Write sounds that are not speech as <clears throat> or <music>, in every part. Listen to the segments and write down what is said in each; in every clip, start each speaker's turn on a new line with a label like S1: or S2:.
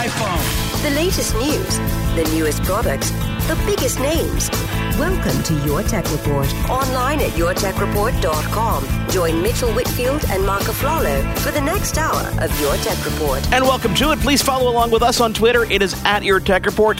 S1: iPhone.
S2: The latest news, the newest products, the biggest names. Welcome to Your Tech Report. Online at yourtechreport.com. Join Mitchell Whitfield and Marco Aflalo for the next hour of Your Tech Report.
S3: And welcome to it. Please follow along with us on Twitter. It is at Your Tech Report.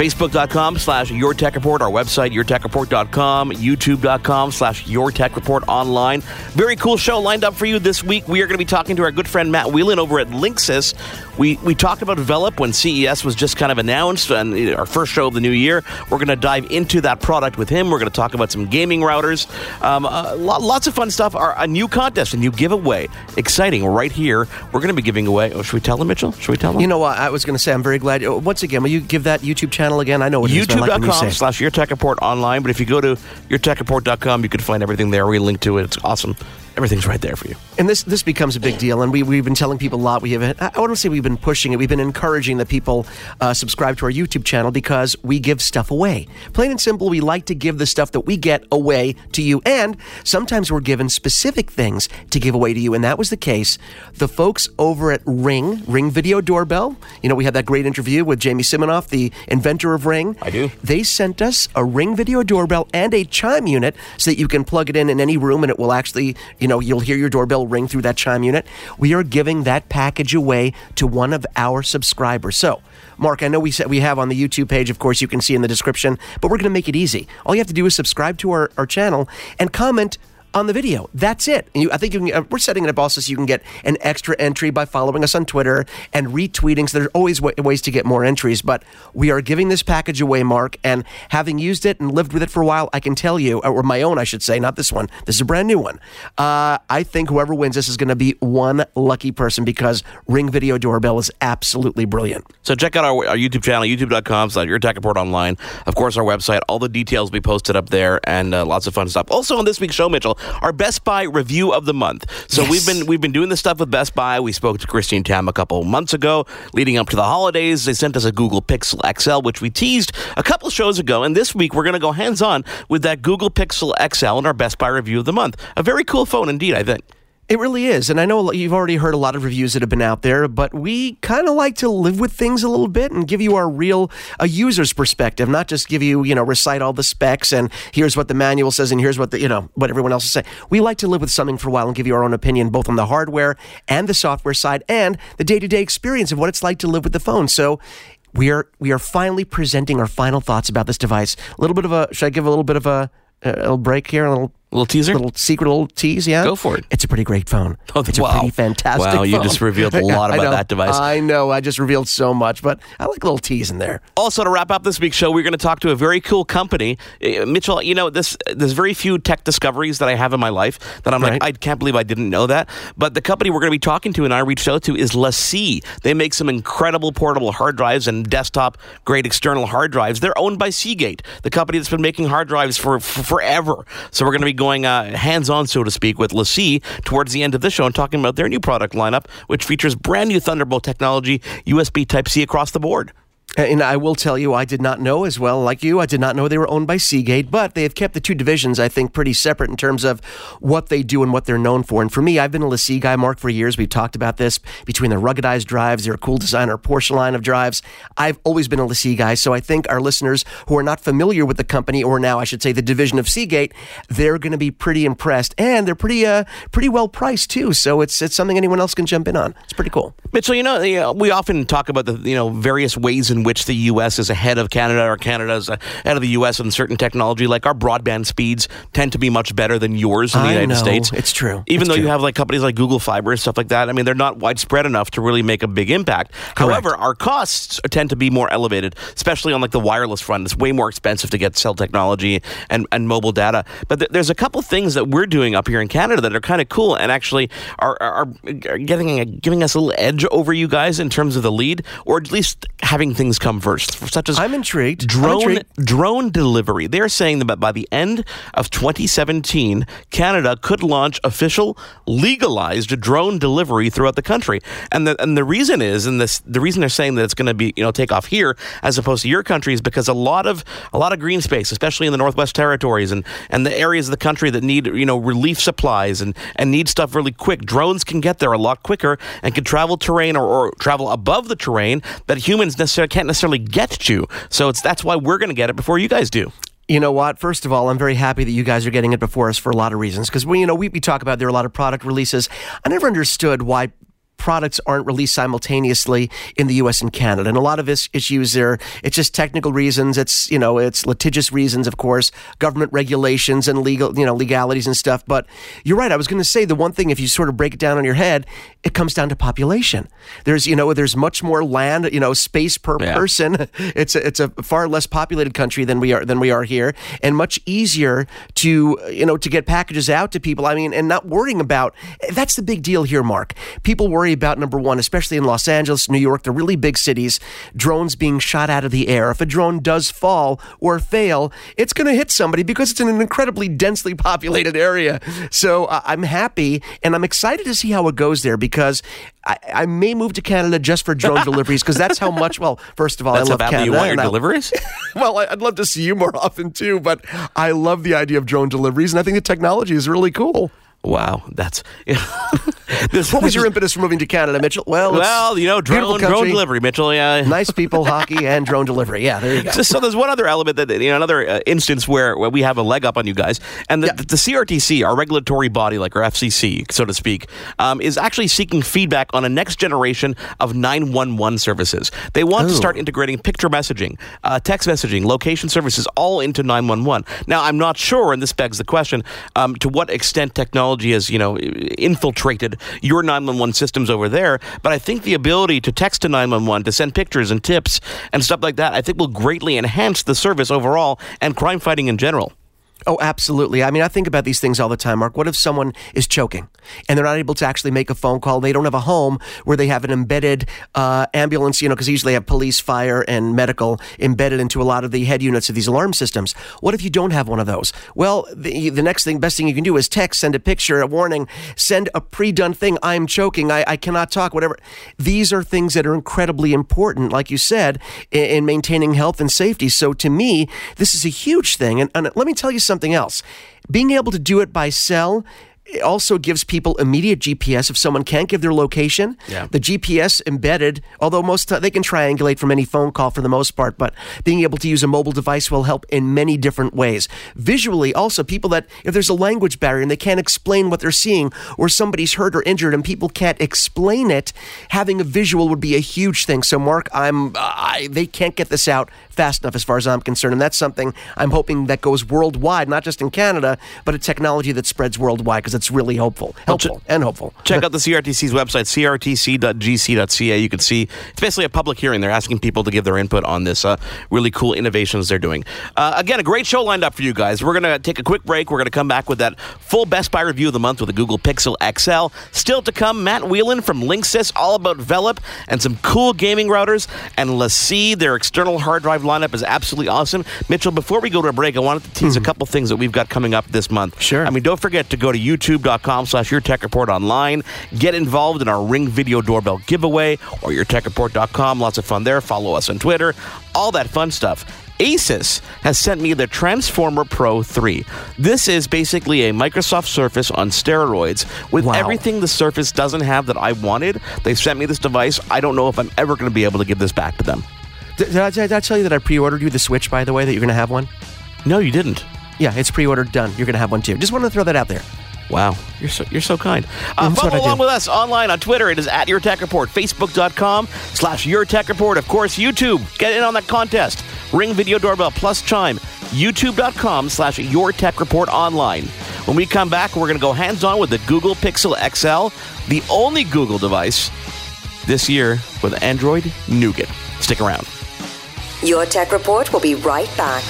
S3: Facebook.com slash Your Tech Report, our website, YourTechReport.com, YouTube.com slash Your Tech Report online. Very cool show lined up for you this week. We are going to be talking to our good friend Matt Whelan over at Linksys. We, we talked about Velop when CES was just kind of announced and our first show of the new year. We're going to dive into that product with him. We're going to talk about some gaming routers. Um, uh, lots of fun stuff. Our, a new contest, a new giveaway. Exciting right here. We're going to be giving away. Oh, should we tell them, Mitchell? Should we tell them?
S4: You know what? I was going to say, I'm very glad. Once again, will you give that YouTube channel? again? I know what
S3: YouTube.com like slash Your Tech Report online. But if you go to yourtechreport.com, you can find everything there. We link to it. It's awesome everything's right there for you.
S4: And this this becomes a big deal. And we, we've been telling people a lot. We have, I wouldn't say we've been pushing it. We've been encouraging that people uh, subscribe to our YouTube channel because we give stuff away. Plain and simple, we like to give the stuff that we get away to you. And sometimes we're given specific things to give away to you. And that was the case. The folks over at Ring, Ring Video Doorbell, you know, we had that great interview with Jamie Siminoff, the inventor of Ring.
S3: I do.
S4: They sent us a Ring Video Doorbell and a chime unit so that you can plug it in in any room and it will actually, you know, you'll hear your doorbell ring through that chime unit. We are giving that package away to one of our subscribers. So, Mark, I know we said we have on the YouTube page, of course, you can see in the description, but we're going to make it easy. All you have to do is subscribe to our, our channel and comment on the video. That's it. You, I think can, uh, we're setting it up also so you can get an extra entry by following us on Twitter and retweeting. So there's always w- ways to get more entries. But we are giving this package away, Mark, and having used it and lived with it for a while, I can tell you, or my own, I should say, not this one. This is a brand new one. Uh, I think whoever wins this is going to be one lucky person because Ring Video Doorbell is absolutely brilliant.
S3: So check out our, our YouTube channel, youtube.com slash Your Tech Report Online. Of course, our website, all the details will be posted up there, and uh, lots of fun stuff. Also on this week's show, Mitchell, our Best Buy review of the month. So yes. we've been we've been doing this stuff with Best Buy. We spoke to Christine Tam a couple months ago, leading up to the holidays. They sent us a Google Pixel XL, which we teased a couple shows ago, and this week we're going to go hands on with that Google Pixel XL in our Best Buy review of the month. A very cool phone indeed, I think.
S4: It really is. And I know you've already heard a lot of reviews that have been out there, but we kind of like to live with things a little bit and give you our real a user's perspective, not just give you, you know, recite all the specs and here's what the manual says and here's what the, you know, what everyone else is saying. We like to live with something for a while and give you our own opinion both on the hardware and the software side and the day-to-day experience of what it's like to live with the phone. So we are we are finally presenting our final thoughts about this device. A little bit of a should I give a little bit of a, a little break here, a little
S3: little teaser,
S4: little secret, little tease. Yeah,
S3: go for it.
S4: It's a pretty great phone. <laughs> Oh, it's wow. a pretty fantastic.
S3: Wow, you just revealed a <laughs> lot about that device.
S4: I know. I just revealed so much, but I like a little tease in there.
S3: Also, to wrap up this week's show, we're going to talk to a very cool company, uh, Mitchell. You know, this there's very few tech discoveries that I have in my life that I'm right. like, I can't believe I didn't know that. But the company we're going to be talking to and I reached out to is LaCie. They make some incredible portable hard drives and desktop grade external hard drives. They're owned by Seagate, the company that's been making hard drives for, for forever. So we're going to be going uh, hands on, so to speak, with LaCie towards the end of the show and talking about their new product lineup, which features brand new Thunderbolt technology, USB Type C across the board.
S4: And I will tell you, I did not know as well, like you, I did not know they were owned by Seagate, but they have kept the two divisions, I think, pretty separate in terms of what they do and what they're known for. And for me, I've been a LaCie guy, Mark, for years. We've talked about this between their ruggedized drives, their cool designer Porsche line of drives. I've always been a LaCie guy, so I think our listeners who are not familiar with the company, or now I should say the division of Seagate, they're going to be pretty impressed. And they're pretty uh, pretty well priced, too. So it's, it's something anyone else can jump in on. It's pretty cool.
S3: Mitchell, you know, you know we often talk about the you know various ways in in which the U.S. is ahead of Canada or Canada is ahead of the U.S. in certain technology. Like our broadband speeds tend to be much better than yours in the
S4: I
S3: United
S4: know.
S3: States.
S4: It's true.
S3: Even
S4: It's
S3: though
S4: true.
S3: you have like companies like Google Fiber and stuff like that, I mean, they're not widespread enough to really make a big impact. However, our costs tend to be more elevated, especially on like the wireless front. It's way more expensive to get cell technology and, and mobile data. But th- there's a couple things that we're doing up here in Canada that are kind of cool and actually are, are, are getting giving us a little edge over you guys in terms of the lead, or at least having things come first, such as
S4: I'm intrigued. I'm
S3: drone
S4: intrigued.
S3: drone delivery. They're saying that by the end of 2017, Canada could launch official legalized drone delivery throughout the country. And the and the reason is, and this the reason they're saying that it's going to be you know take off here as opposed to your country is because a lot of a lot of green space, especially in the Northwest Territories and and the areas of the country that need you know relief supplies and and need stuff really quick. Drones can get there a lot quicker and can travel terrain or, or travel above the terrain that humans necessarily can't necessarily get to. So it's that's why we're going to get it before you guys do.
S4: You know what? First of all, I'm very happy that you guys are getting it before us for a lot of reasons. Because we, you know, we, we talk about there are a lot of product releases. I never understood why products aren't released simultaneously in the U.S. and Canada. And a lot of is- issues there, it's just technical reasons. It's, you know, it's litigious reasons, of course, government regulations and legal, you know, legalities and stuff. But you're right. I was going to say the one thing, if you sort of break it down on your head, it comes down to population. There's, you know, there's much more land, you know, space per
S3: Yeah.
S4: person. <laughs> It's a, it's a far less populated country than we are than we are here, and much easier to you know to get packages out to people. I mean, and not worrying about that's the big deal here, Mark. People worry about number one, especially in Los Angeles, New York, the really big cities, drones being shot out of the air. If a drone does fall or fail, it's going to hit somebody because it's in an incredibly densely populated area. So uh, I'm happy and I'm excited to see how it goes there because. I, I may move to Canada just for drone <laughs> deliveries because that's how much. Well, first of all,
S3: That's
S4: I
S3: how
S4: love
S3: badly
S4: Canada.
S3: you want your
S4: and I-
S3: deliveries. <laughs>
S4: well, I'd love to see you more often too, but I love the idea of drone deliveries, and I think the technology is really cool.
S3: Wow, that's <laughs> this,
S4: What was your impetus for moving to Canada, Mitchell? Well,
S3: well, you know, drone drone delivery, Mitchell. Yeah, <laughs>
S4: nice people, hockey, and drone delivery. Yeah, there you go.
S3: So, so there's one other element that you know, another uh, instance where, where we have a leg up on you guys, and the,
S4: Yeah.
S3: the, the CRTC, our regulatory body, like our FCC, so to speak, um, is actually seeking feedback on a next generation of 911 services. They want to start integrating picture messaging, uh, text messaging, location services, all into 911. Now, I'm not sure, and this begs the question, um, to what extent technology has you know infiltrated your 911 systems over there, but I think the ability to text to 911, to send pictures and tips and stuff like that, I think will greatly enhance the service overall and crime fighting in general.
S4: Oh, absolutely. I mean, I think about these things all the time, Mark. What if someone is choking and they're not able to actually make a phone call? They don't have a home where they have an embedded uh, ambulance, you know, because usually they have police, fire, and medical embedded into a lot of the head units of these alarm systems. What if you don't have one of those? Well, the, the next thing, best thing you can do is text, send a picture, a warning, send a pre done thing. I'm choking. I, I cannot talk, whatever. These are things that are incredibly important, like you said, in, in maintaining health and safety. So to me, this is a huge thing. And, and let me tell you something else. Being able to do it by cell it also gives people immediate GPS if someone can't give their location.
S3: Yeah.
S4: The GPS embedded, although most ti- they can triangulate from any phone call for the most part, but being able to use a mobile device will help in many different ways. Visually, also people that if there's a language barrier and they can't explain what they're seeing, or somebody's hurt or injured and people can't explain it, having a visual would be a huge thing. So, Mark, I'm I, they can't get this out fast enough as far as I'm concerned, and that's something I'm hoping that goes worldwide, not just in Canada, but a technology that spreads worldwide because it's really hopeful, helpful, and hopeful.
S3: Check out the CRTC's website, crtc.gc.ca. You can see it's basically a public hearing. They're asking people to give their input on this uh, really cool innovations they're doing. Uh, again, a great show lined up for you guys. We're going to take a quick break. We're going to come back with that full Best Buy review of the month with the Google Pixel XL. Still to come, Matt Whelan from Linksys, all about Velop and some cool gaming routers. And LaCie, their external hard drive lineup is absolutely awesome. Mitchell, before we go to a break, I wanted to tease a couple things that we've got coming up this month.
S4: Sure.
S3: I mean, don't forget to go to youtube.com slash your tech report online. Get involved in our Ring Video Doorbell giveaway or yourtechreport.com. Lots of fun there. Follow us on Twitter. All that fun stuff. Asus has sent me the Transformer Pro 3. This is basically a Microsoft Surface on steroids with
S4: Wow.
S3: everything the Surface doesn't have that I wanted. They sent me this device. I don't know if I'm ever going to be able to give this back to them.
S4: Did, I, did I tell you that I pre-ordered you the Switch? By the way, that you're going to have one.
S3: No, you didn't.
S4: Yeah, it's pre-ordered, done. You're going to have one too. Just wanted to throw that out there.
S3: Wow, you're so you're so kind. Uh,
S4: That's
S3: follow along with us online on Twitter. It is at Your Tech Report. Facebook.com slash Your Tech Report. Of course, YouTube. Get in on that contest. Ring Video Doorbell plus Chime. YouTube.com slash Your Tech Report online. When we come back, we're going to go hands on with the Google Pixel XL, the only Google device this year with Android Nougat. Stick around.
S2: Your Tech Report will be right back.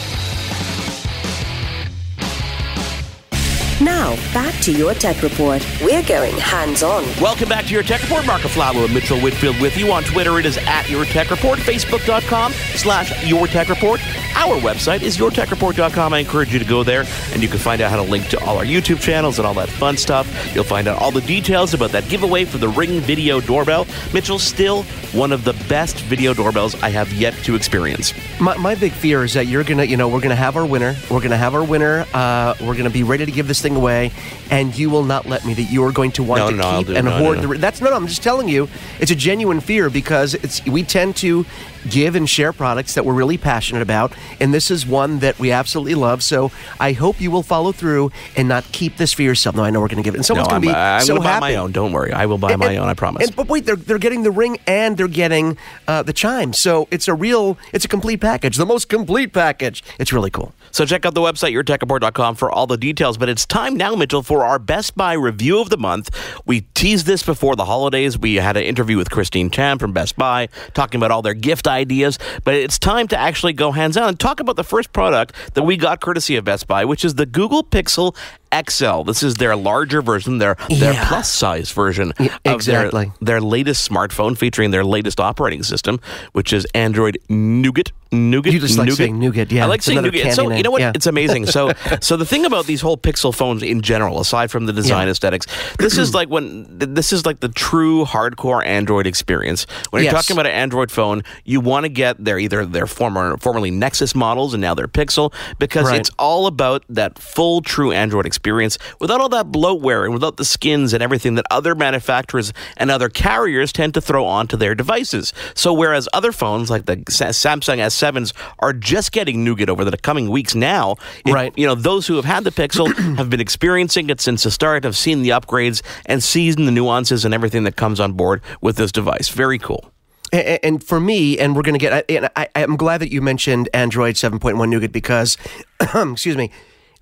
S2: Now, back to your Tech Report. We're going hands on.
S3: Welcome back to your Tech Report. Mark Aflalo and Mitchell Whitfield with you on Twitter. It is at Your Tech Report. Facebook.com slash Your Tech Report. Our website is YourTechReport.com. I encourage you to go there and you can find out how to link to all our YouTube channels and all that fun stuff. You'll find out all the details about that giveaway for the Ring Video Doorbell. Mitchell, still one of the best video doorbells I have yet to experience.
S4: My, my big fear is that you're gonna, you know, we're gonna have our winner. We're gonna have our winner. Uh, we're gonna be ready to give this thing away, and you will not let me. That you are going to want
S3: No,
S4: to
S3: no,
S4: keep and
S3: no, no,
S4: hoard
S3: no.
S4: the. That's no, no. I'm just telling you, it's a genuine fear because it's we tend to give and share products that we're really passionate about, and this is one that we absolutely love. So I hope you will follow through and not keep this for yourself. No, I know we're gonna give it, and someone's
S3: no,
S4: gonna
S3: I'm,
S4: be
S3: I'm
S4: so
S3: going to buy
S4: happy.
S3: my own. Don't worry. I will buy
S4: And-
S3: my
S4: and-
S3: own, I promise.
S4: and- but wait, they're they're getting the ring and they're getting uh, the chime. So it's a real, it's a complete package, the most complete package. It's really cool.
S3: So check out the website, yourtechreport.com, for all the details. But it's time now, Mitchell, for our Best Buy review of the month. We teased this before the holidays. We had an interview with Christine Chan from Best Buy talking about all their gift ideas. But it's time to actually go hands on and talk about the first product that we got courtesy of Best Buy, which is the Google Pixel XL. This is their larger version, their their
S4: Yeah.
S3: plus size version
S4: Yeah,
S3: of
S4: exactly.
S3: their, their latest smartphone featuring their latest operating system, which is Android Nougat. Nougat.
S4: You just like
S3: Nougat.
S4: saying nougat, yeah.
S3: I like
S4: It's
S3: saying nougat. So you know what?
S4: yeah.
S3: It's amazing. So <laughs> so the thing about these whole Pixel phones in general, aside from the design aesthetics, this is <clears throat> like when this is like the true hardcore Android experience. When you're
S4: Yes.
S3: talking about an Android phone, you want to get their either their former formerly Nexus models and now their Pixel because
S4: Right.
S3: it's all about that full true Android experience without all that bloatware and without the skins and everything that other manufacturers and other carriers tend to throw onto their devices. So whereas other phones like the Samsung S7s are just getting nougat over the coming weeks now, it-
S4: Right.
S3: you know, those who have had the Pixel <clears throat> have been experiencing it since the start, have seen the upgrades and seen the nuances and everything that comes on board with this device. Very cool.
S4: And for me, and we're going to get, and I, I'm glad that you mentioned Android 7.1 Nougat because, <clears throat> excuse me,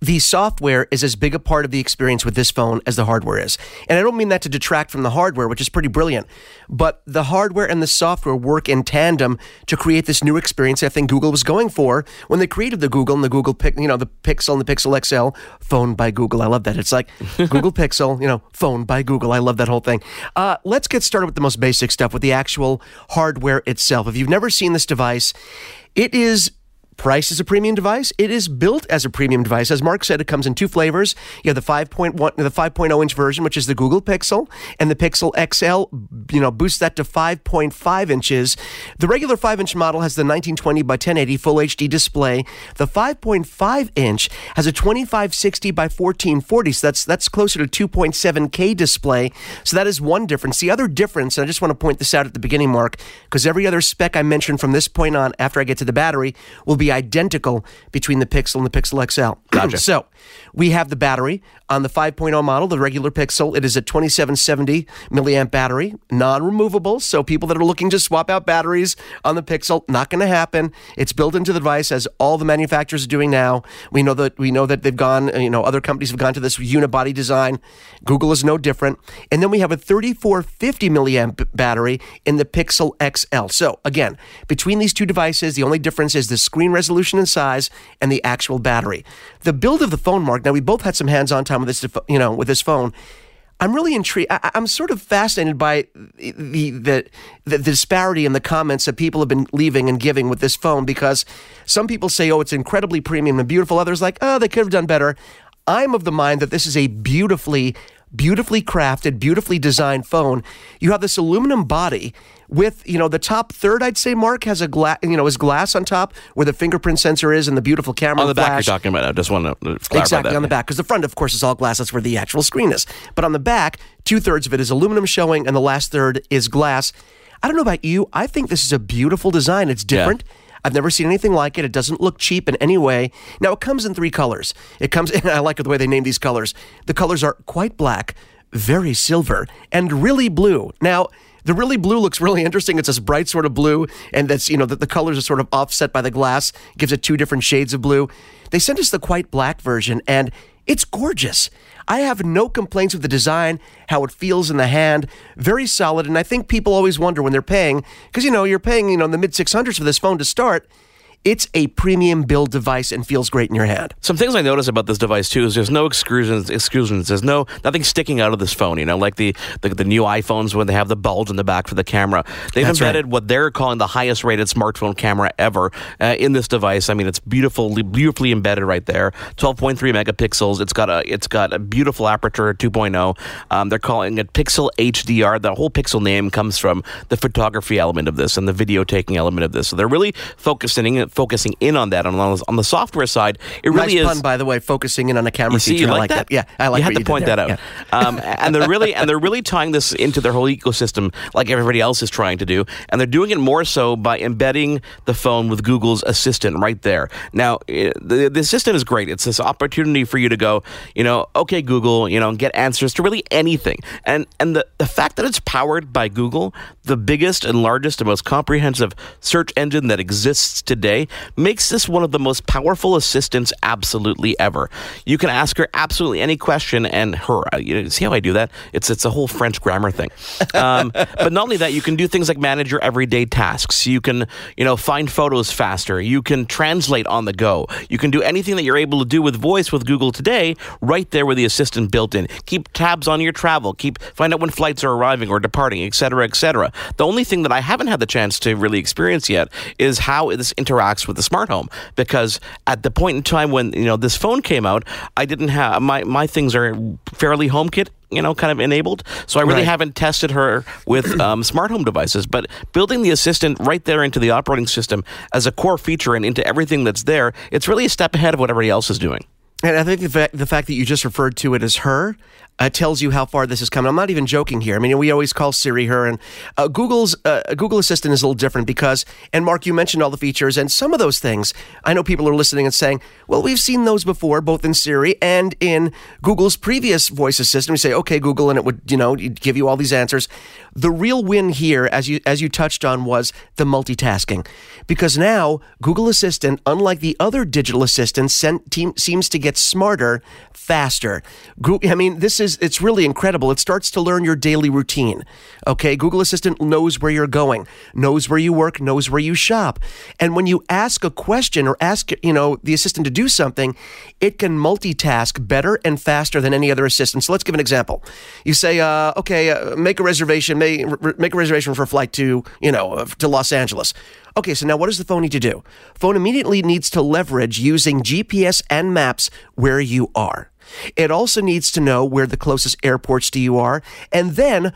S4: the software is as big a part of the experience with this phone as the hardware is. And I don't mean that to detract from the hardware, which is pretty brilliant, but the hardware and the software work in tandem to create this new experience I think Google was going for when they created the Google and the Google, Pic- you know, the Pixel and the Pixel XL, phone by Google. I love that. It's like <laughs> Google Pixel, you know, phone by Google. I love that whole thing. Uh, let's get started with the most basic stuff, with the actual hardware itself. If you've never seen this device, it is priced as a premium device. It is built as a premium device. As Mark said, it comes in two flavors. You have the 5.1, the 5.0 inch version, which is the Google Pixel, and the Pixel XL, you know, boosts that to 5.5 inches. The regular 5 inch model has the 1920 by 1080 full HD display. The 5.5 inch has a 2560 by 1440, so that's that's closer to 2.7K display. So that is one difference. The other difference, and I just want to point this out at the beginning, Mark, because every other spec I mentioned from this point on, after I get to the battery, will be identical between the Pixel and the Pixel XL. Gotcha. <clears throat> so we have the battery on the 5.0 model, the regular Pixel. It is a 2770 milliamp battery, non-removable. So people that are looking to swap out batteries on the Pixel, not going to happen. It's built into the device as all the manufacturers are doing now. We know that we know that they've gone. Uh, you know, other companies have gone to this unibody design. Google is no different. And then we have a 3450 milliamp battery in the Pixel XL. So again, between these two devices, the only difference is the screen resolution and size and the actual battery. The build of the phone, Mark. Now we both had some hands-on time with this, you know, with this phone. I'm really intrigued. I, I'm sort of fascinated by the, the the disparity in the comments that people have been leaving and giving with this phone because some people say, "Oh, it's incredibly premium and beautiful." Others like, "Oh, they could have done better." I'm of the mind that this is a beautifully, beautifully crafted, beautifully designed phone. You have this aluminum body with, you know, the top third, I'd say, Mark has a glass, you know, is glass on top where the fingerprint sensor is and the beautiful camera.
S3: On the back you're talking about. I just want to uh, clarify
S4: Exactly
S3: that.
S4: on the back, because the front, of course, is all glass. That's where the actual screen is. But on the back, two thirds of it is aluminum showing, and the last third is glass. I don't know about you. I think this is a beautiful design. It's different. I've never seen anything like it. It doesn't look cheap in any way. Now, it comes in three colors. It comes, <laughs> and I like the way they name these colors. The colors are quite black, very silver, and really blue. Now, the really blue looks really interesting. It's this bright sort of blue, and that's, you know, that the colors are sort of offset by the glass, gives it two different shades of blue. They sent us the quite black version, and it's gorgeous. I have no complaints with the design, how it feels in the hand, very solid. And I think people always wonder when they're paying, because you know you're paying you know in the mid six hundreds for this phone to start. It's a premium build device and feels great in your hand.
S3: Some things I notice about this device too is there's no exclusions. Exclusions. There's no nothing sticking out of this phone. You know, like the the, the new iPhones when they have the bulge in the back for the camera. They've
S4: That's
S3: embedded
S4: right.
S3: what they're calling the highest rated smartphone camera ever uh, in this device. I mean, it's beautifully beautifully embedded right there. 12.3 megapixels. It's got a it's got a beautiful aperture 2.0. Um, they're calling it Pixel HDR. The whole Pixel name comes from the photography element of this and the video taking element of this. So they're really focusing focusing in on that. On, on the software side, it really
S4: nice
S3: is.
S4: pun, by the way, focusing in on a camera
S3: You see,
S4: feature.
S3: you
S4: I
S3: like
S4: like
S3: that?
S4: Yeah, I like that.
S3: You had to
S4: did
S3: point that out.
S4: Yeah.
S3: Um, and they're really and they're <laughs> really tying this into their whole ecosystem, like everybody else is trying to do. And they're doing it more so by embedding the phone with Google's Assistant right there. Now, eh, the, the Assistant is great. It's this opportunity for you to go, you know, okay, Google, you know, and get answers to really anything. And and the the fact that it's powered by Google, the biggest and largest and most comprehensive search engine that exists today, makes this one of the most powerful assistants absolutely ever. You can ask her absolutely any question, and her. uh, You know, see how I do that? It's it's a whole French grammar thing. Um, <laughs> but not only that, you can do things like manage your everyday tasks. You can you know find photos faster. You can translate on the go. You can do anything that you're able to do with voice with Google today, right there with the assistant built in. Keep tabs on your travel. Keep find out when flights are arriving or departing, etc., cetera, et cetera. The only thing that I haven't had the chance to really experience yet is how this interacts with the smart home. Because at the point in time when you know this phone came out, I didn't have my my things are fairly HomeKit you know, kind of enabled. So I really
S4: Right.
S3: haven't tested her with <clears throat> um, smart home devices. But building the assistant right there into the operating system as a core feature and into everything that's there, it's really a step ahead of what everybody else is doing.
S4: And I think the fact, the fact that you just referred to it as her uh, tells you how far this is coming. I'm not even joking here. I mean, we always call Siri her, and uh, Google's uh, Google Assistant is a little different because. And Mark, you mentioned all the features, and some of those things. I know people are listening and saying, "Well, we've seen those before, both in Siri and in Google's previous voice assistant." We say, "Okay, Google," and it would, you know, give you all these answers. The real win here, as you as you touched on, was the multitasking, because now Google Assistant, unlike the other digital assistants, sen- team, seems to get smarter faster. Goo- I mean, this is it's really incredible. It starts to learn your daily routine. Okay, Google Assistant knows where you're going, knows where you work, knows where you shop, and when you ask a question or ask you know the assistant to do something, it can multitask better and faster than any other assistant. So let's give an example. You say, uh, okay, uh, make a reservation, make, make a reservation for a flight to you know uh, to Los Angeles. Okay, so now what does the phone need to do? Phone immediately needs to leverage using GPS and maps where you are. It also needs to know where the closest airports to you are, and then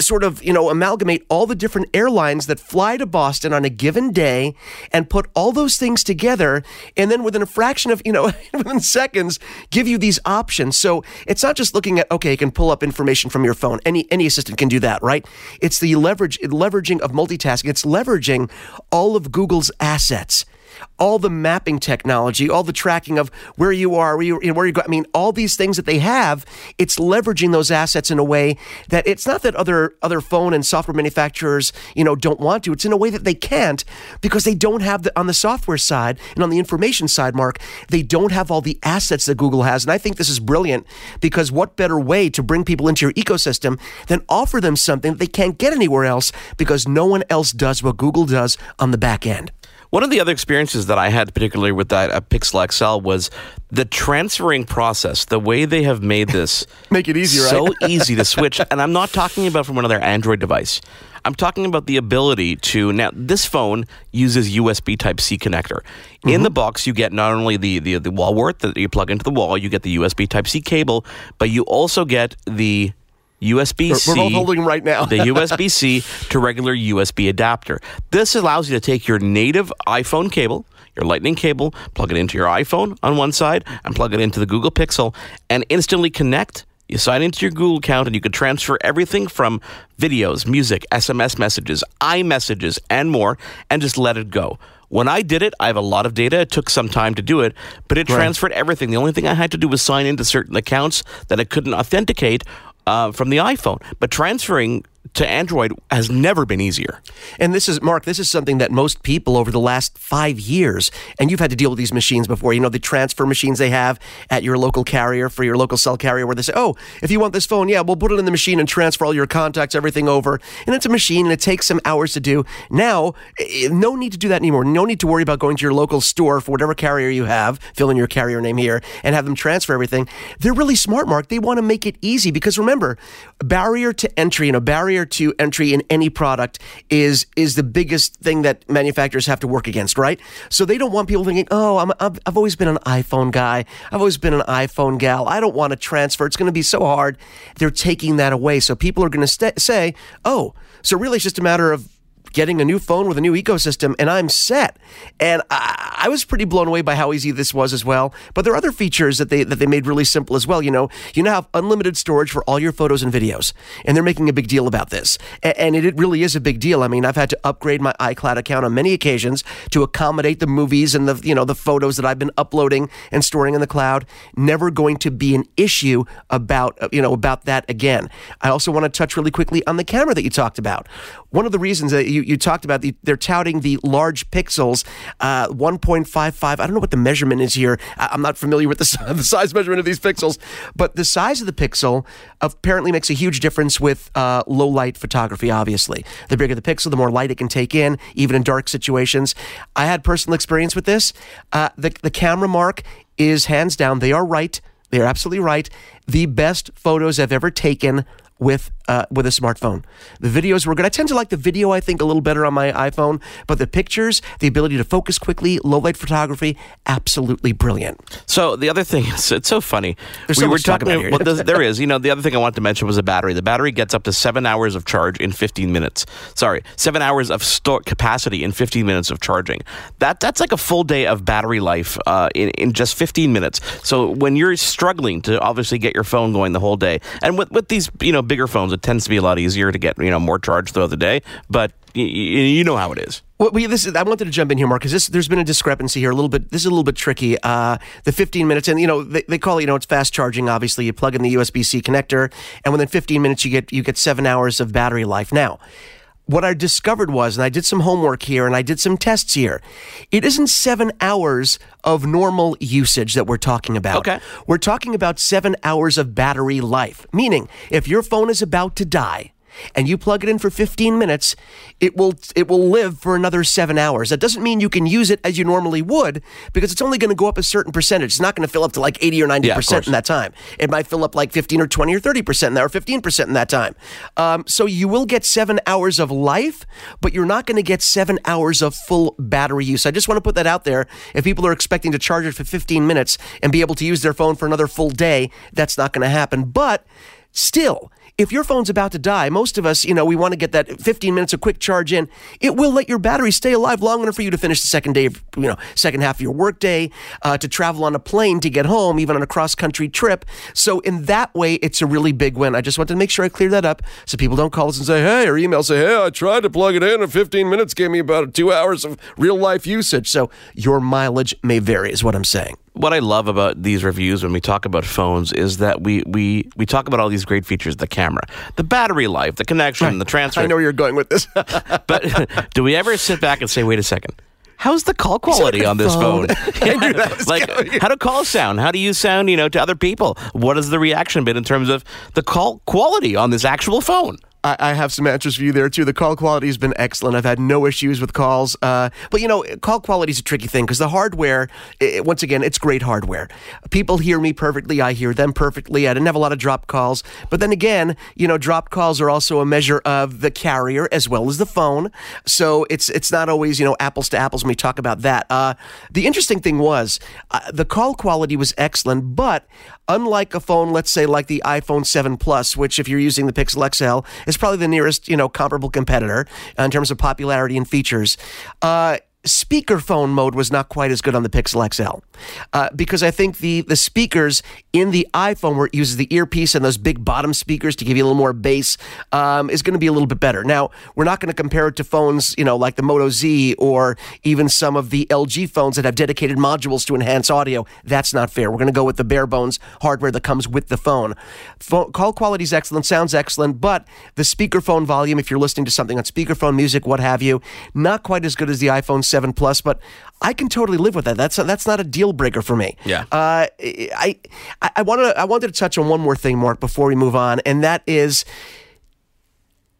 S4: sort of, you know, amalgamate all the different airlines that fly to Boston on a given day and put all those things together and then within a fraction of, you know, <laughs> within seconds give you these options. So it's not just looking at okay, you can pull up information from your phone. Any any assistant can do that, right? It's the leverage leveraging of multitasking. It's leveraging all of Google's assets all the mapping technology, all the tracking of where you are, where you, where you go. I mean, all these things that they have, it's leveraging those assets in a way that it's not that other other phone and software manufacturers, you know, don't want to. It's in a way that they can't because they don't have the on the software side and on the information side, Mark, they don't have all the assets that Google has. And I think this is brilliant because what better way to bring people into your ecosystem than offer them something that they can't get anywhere else because no one else does what Google does on the back end.
S3: One of the other experiences that I had, particularly with that uh, Pixel XL, was the transferring process. The way they have made this <laughs>
S4: Make it easy, right?
S3: so easy to switch. And I'm not talking about from another Android device. I'm talking about the ability to now. This phone uses USB Type C connector. In
S4: Mm-hmm.
S3: the box, you get not only the, the the wall wart that you plug into the wall, you get the USB Type C cable, but you also get the USB C.
S4: We're both holding right now.
S3: the USB C to regular USB adapter. This allows you to take your native iPhone cable, your Lightning cable, plug it into your iPhone on one side, and plug it into the Google Pixel, and instantly connect You sign into your Google account and you can transfer everything from videos, music, SMS messages, iMessages, and more, and just let it go. When I did it, I have a lot of data. It took some time to do it, but it
S4: Right.
S3: transferred everything. The only thing I had to do was sign into certain accounts that I couldn't authenticate uh, from the iPhone. But transferring to Android has never been easier.
S4: And this is, Mark, this is something that most people over the last five years, and you've had to deal with these machines before, you know, the transfer machines they have at your local carrier for your local cell carrier where they say, oh, if you want this phone, yeah, we'll put it in the machine and transfer all your contacts, everything over. And it's a machine and it takes some hours to do. Now, no need to do that anymore. No need to worry about going to your local store for whatever carrier you have, fill in your carrier name here, and have them transfer everything. They're really smart, Mark. They want to make it easy because remember, barrier to entry, and a barrier to entry in any product is is the biggest thing that manufacturers have to work against, right? So they don't want people thinking, "Oh, I'm, I've, I've always been an iPhone guy. I've always been an iPhone gal. I don't want to transfer. It's going to be so hard." They're taking that away. So people are going to st- say, "Oh, so really it's just a matter of getting a new phone with a new ecosystem and I'm set. And I, I was pretty blown away by how easy this was as well. But there are other features that they that they made really simple as well. You know, you now have unlimited storage for all your photos and videos, and they're making a big deal about this. A- And, it, it really is a big deal. I mean, I've had to upgrade my iCloud account on many occasions to accommodate the movies and the you know the photos that I've been uploading and storing in the cloud. Never going to be an issue about you know about that again. I also want to touch really quickly on the camera that you talked about. One of the reasons that you, you talked about, the, they're touting the large pixels, uh, 1.55. I don't know what the measurement is here. I, I'm not familiar with the, <laughs> the size measurement of these pixels, but the size of the pixel apparently makes a huge difference with uh, low light photography, obviously. The bigger the pixel, the more light it can take in, even in dark situations. I had personal experience with this. Uh, the, the camera mark is hands down, they are right. They are absolutely right. The best photos I've ever taken with uh, with a smartphone. The videos were good. I tend to like the video, I think, a little better on my iPhone, but the pictures, the ability to focus quickly, low light photography, absolutely brilliant.
S3: So the other thing is, it's so funny.
S4: There's so much to talk about here.
S3: well, there is. <laughs> You know, the other thing I wanted to mention was the battery. The battery gets up to seven hours of charge in 15 minutes. Sorry, seven hours of store capacity in 15 minutes of charging. That that's like a full day of battery life uh, in in just 15 minutes. So when you're struggling to obviously get your phone going the whole day, and with with these you know bigger phones, it tends to be a lot easier to get you know more charge throughout the day. But y- y- you know how it is.
S4: Well, we, this is, I wanted to jump in here, Mark, because there's been a discrepancy here. A little bit. This is a little bit tricky. Uh, the 15 minutes, and you know, they, they call it. You know, it's fast charging. Obviously, you plug in the USB C connector, and within 15 minutes, you get you get seven hours of battery life. Now, what I discovered was, and I did some homework here, and I did some tests here. It isn't seven hours of normal usage that we're talking about.
S3: Okay.
S4: We're talking about seven hours of battery life. Meaning, if your phone is about to die and you plug it in for 15 minutes, it will it will live for another seven hours. That doesn't mean you can use it as you normally would because it's only going to go up a certain percentage. It's not going to fill up to like 80 or 90
S3: Yeah, of
S4: percent
S3: course.
S4: in that time. It might fill up like 15 or 20 or 30 percent in that, or 15 percent in that time. Um, so you will get seven hours of life, but you're not going to get seven hours of full battery use. I just want to put that out there. If people are expecting to charge it for 15 minutes and be able to use their phone for another full day, that's not going to happen. But Still, if your phone's about to die, most of us, you know, we want to get that 15 minutes of quick charge in. It will let your battery stay alive long enough for you to finish the second day, of, you know, second half of your workday, uh, to travel on a plane to get home, even on a cross country trip. So in that way, it's a really big win. I just wanted to make sure I clear that up so people don't call us and say, hey, or email say, hey, I tried to plug it in and 15 minutes gave me about two hours of real life usage. So your mileage may vary, is what I'm saying.
S3: What I love about these reviews when we talk about phones is that we we we talk about all these great features: the camera, the battery life, the connection, the transfer.
S4: I know where you're going with this. <laughs>
S3: but <laughs> do we ever sit back and say, "Wait a second, how's the call quality on this phone?" <laughs> like, how do calls sound? How do you sound? You know, to other people. What has the reaction been in terms of the call quality on this actual phone?
S4: I, I have some answers for you there too. The call quality has been excellent. I've had no issues with calls. Uh, but you know, call quality is a tricky thing because the hardware, i once again, it's great hardware. People hear me perfectly. I hear them perfectly. I didn't have a lot of dropped calls. But then again, you know, dropped calls are also a measure of the carrier as well as the phone. So it's it's not always you know apples to apples when we talk about that. Uh, the interesting thing was uh, the call quality was excellent, but unlike a phone, let's say like the iPhone 7 Plus, which if you're using the Pixel XL is probably the nearest, you know, comparable competitor in terms of popularity and features. Uh, speakerphone mode was not quite as good on the Pixel XL uh, because I think the the speakers in the iPhone where it uses the earpiece and those big bottom speakers to give you a little more bass um, is going to be a little bit better. Now we're not going to compare it to phones, you know, like the Moto Z or even some of the LG phones that have dedicated modules to enhance audio. That's not fair. We're going to go with the bare bones hardware that comes with the phone. phone call quality is excellent, sounds excellent, but the speakerphone volume, if you're listening to something on speakerphone music, what have you, not quite as good as the iPhone 7 Plus, but I can totally live with that. That's a, that's not a deal breaker for me.
S3: Yeah.
S4: Uh, I I want to I wanted to touch on one more thing, Mark, before we move on, and that is